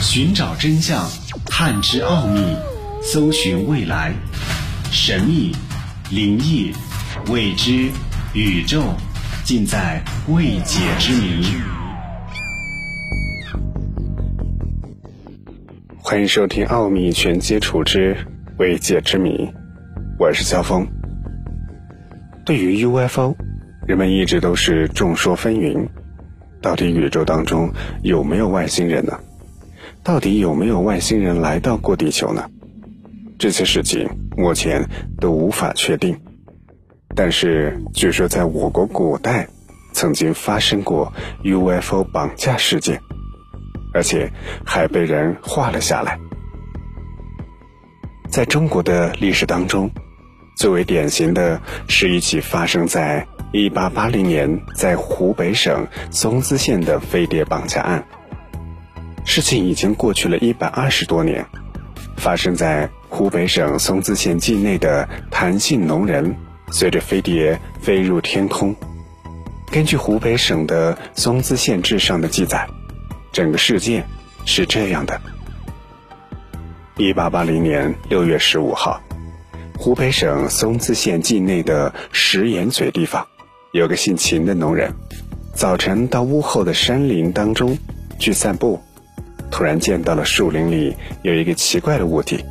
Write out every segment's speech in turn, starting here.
寻找真相，探知奥秘，搜寻未来，神秘、灵异、未知、宇宙，尽在未解之谜。欢迎收听《奥秘全接触之未解之谜》，我是肖峰。对于 UFO，人们一直都是众说纷纭。到底宇宙当中有没有外星人呢？到底有没有外星人来到过地球呢？这些事情目前都无法确定。但是据说在我国古代曾经发生过 UFO 绑架事件，而且还被人画了下来。在中国的历史当中，最为典型的是一起发生在1880年在湖北省松滋县的飞碟绑架案。事情已经过去了一百二十多年，发生在湖北省松滋县境内的谭姓农人随着飞碟飞入天空。根据湖北省的松滋县志上的记载，整个事件是这样的：一八八零年六月十五号，湖北省松滋县境内的石岩嘴地方，有个姓秦的农人，早晨到屋后的山林当中去散步。突然见到了树林里有一个奇怪的物体，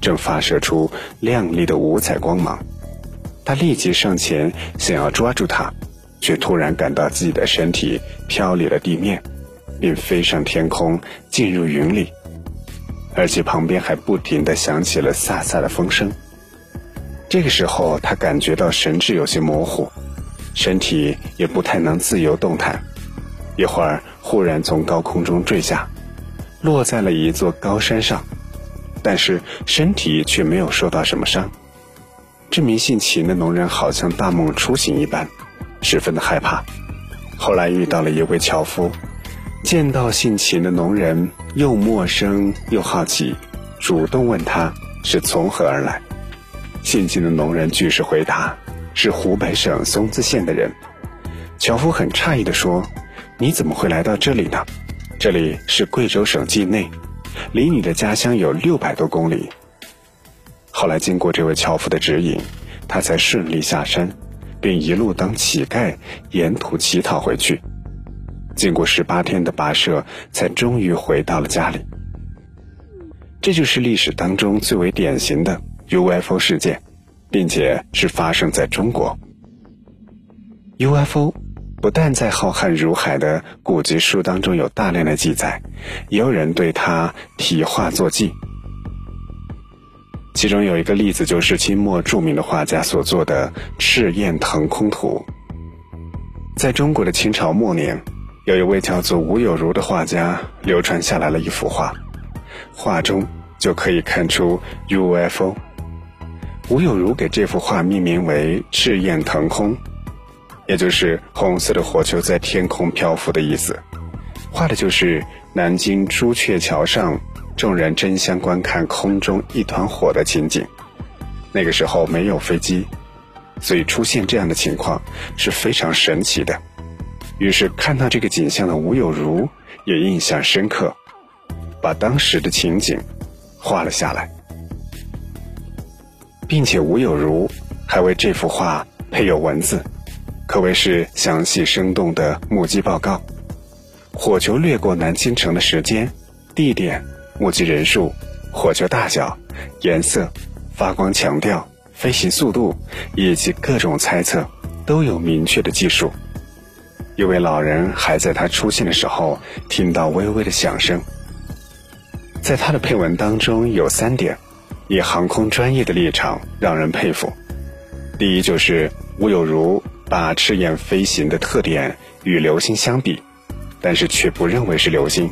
正发射出亮丽的五彩光芒。他立即上前想要抓住它，却突然感到自己的身体飘离了地面，并飞上天空，进入云里。而且旁边还不停地响起了飒飒的风声。这个时候，他感觉到神志有些模糊，身体也不太能自由动弹。一会儿，忽然从高空中坠下。落在了一座高山上，但是身体却没有受到什么伤。这名姓秦的农人好像大梦初醒一般，十分的害怕。后来遇到了一位樵夫，见到姓秦的农人，又陌生又好奇，主动问他是从何而来。姓秦的农人据实回答是湖北省松滋县的人。樵夫很诧异地说：“你怎么会来到这里呢？”这里是贵州省境内，离你的家乡有六百多公里。后来经过这位樵夫的指引，他才顺利下山，并一路当乞丐，沿途乞讨回去。经过十八天的跋涉，才终于回到了家里。这就是历史当中最为典型的 UFO 事件，并且是发生在中国。UFO。不但在浩瀚如海的古籍书当中有大量的记载，也有人对它题画作记。其中有一个例子，就是清末著名的画家所做的《赤焰腾空图》。在中国的清朝末年，有一位叫做吴有如的画家流传下来了一幅画，画中就可以看出 UFO。吴有如给这幅画命名为《赤焰腾空》。也就是红色的火球在天空漂浮的意思，画的就是南京朱雀桥上众人争相观看空中一团火的情景。那个时候没有飞机，所以出现这样的情况是非常神奇的。于是看到这个景象的吴有如也印象深刻，把当时的情景画了下来，并且吴有如还为这幅画配有文字。可谓是详细生动的目击报告。火球掠过南京城的时间、地点、目击人数、火球大小、颜色、发光强调、飞行速度以及各种猜测，都有明确的记述。一位老人还在他出现的时候听到微微的响声。在他的配文当中有三点，以航空专业的立场让人佩服。第一就是吴有如。把赤焰飞行的特点与流星相比，但是却不认为是流星。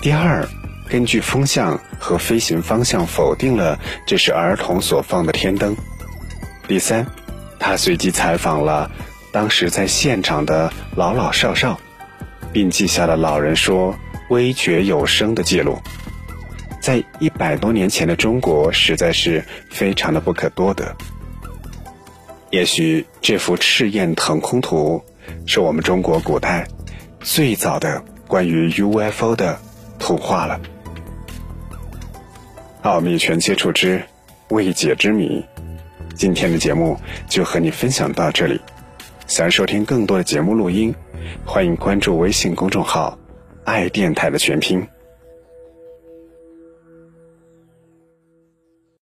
第二，根据风向和飞行方向否定了这是儿童所放的天灯。第三，他随即采访了当时在现场的老老少少，并记下了老人说“微觉有声”的记录。在一百多年前的中国，实在是非常的不可多得。也许这幅赤焰腾空图是我们中国古代最早的关于 UFO 的图画了。奥秘全接触之未解之谜，今天的节目就和你分享到这里。想收听更多的节目录音，欢迎关注微信公众号“爱电台”的全拼。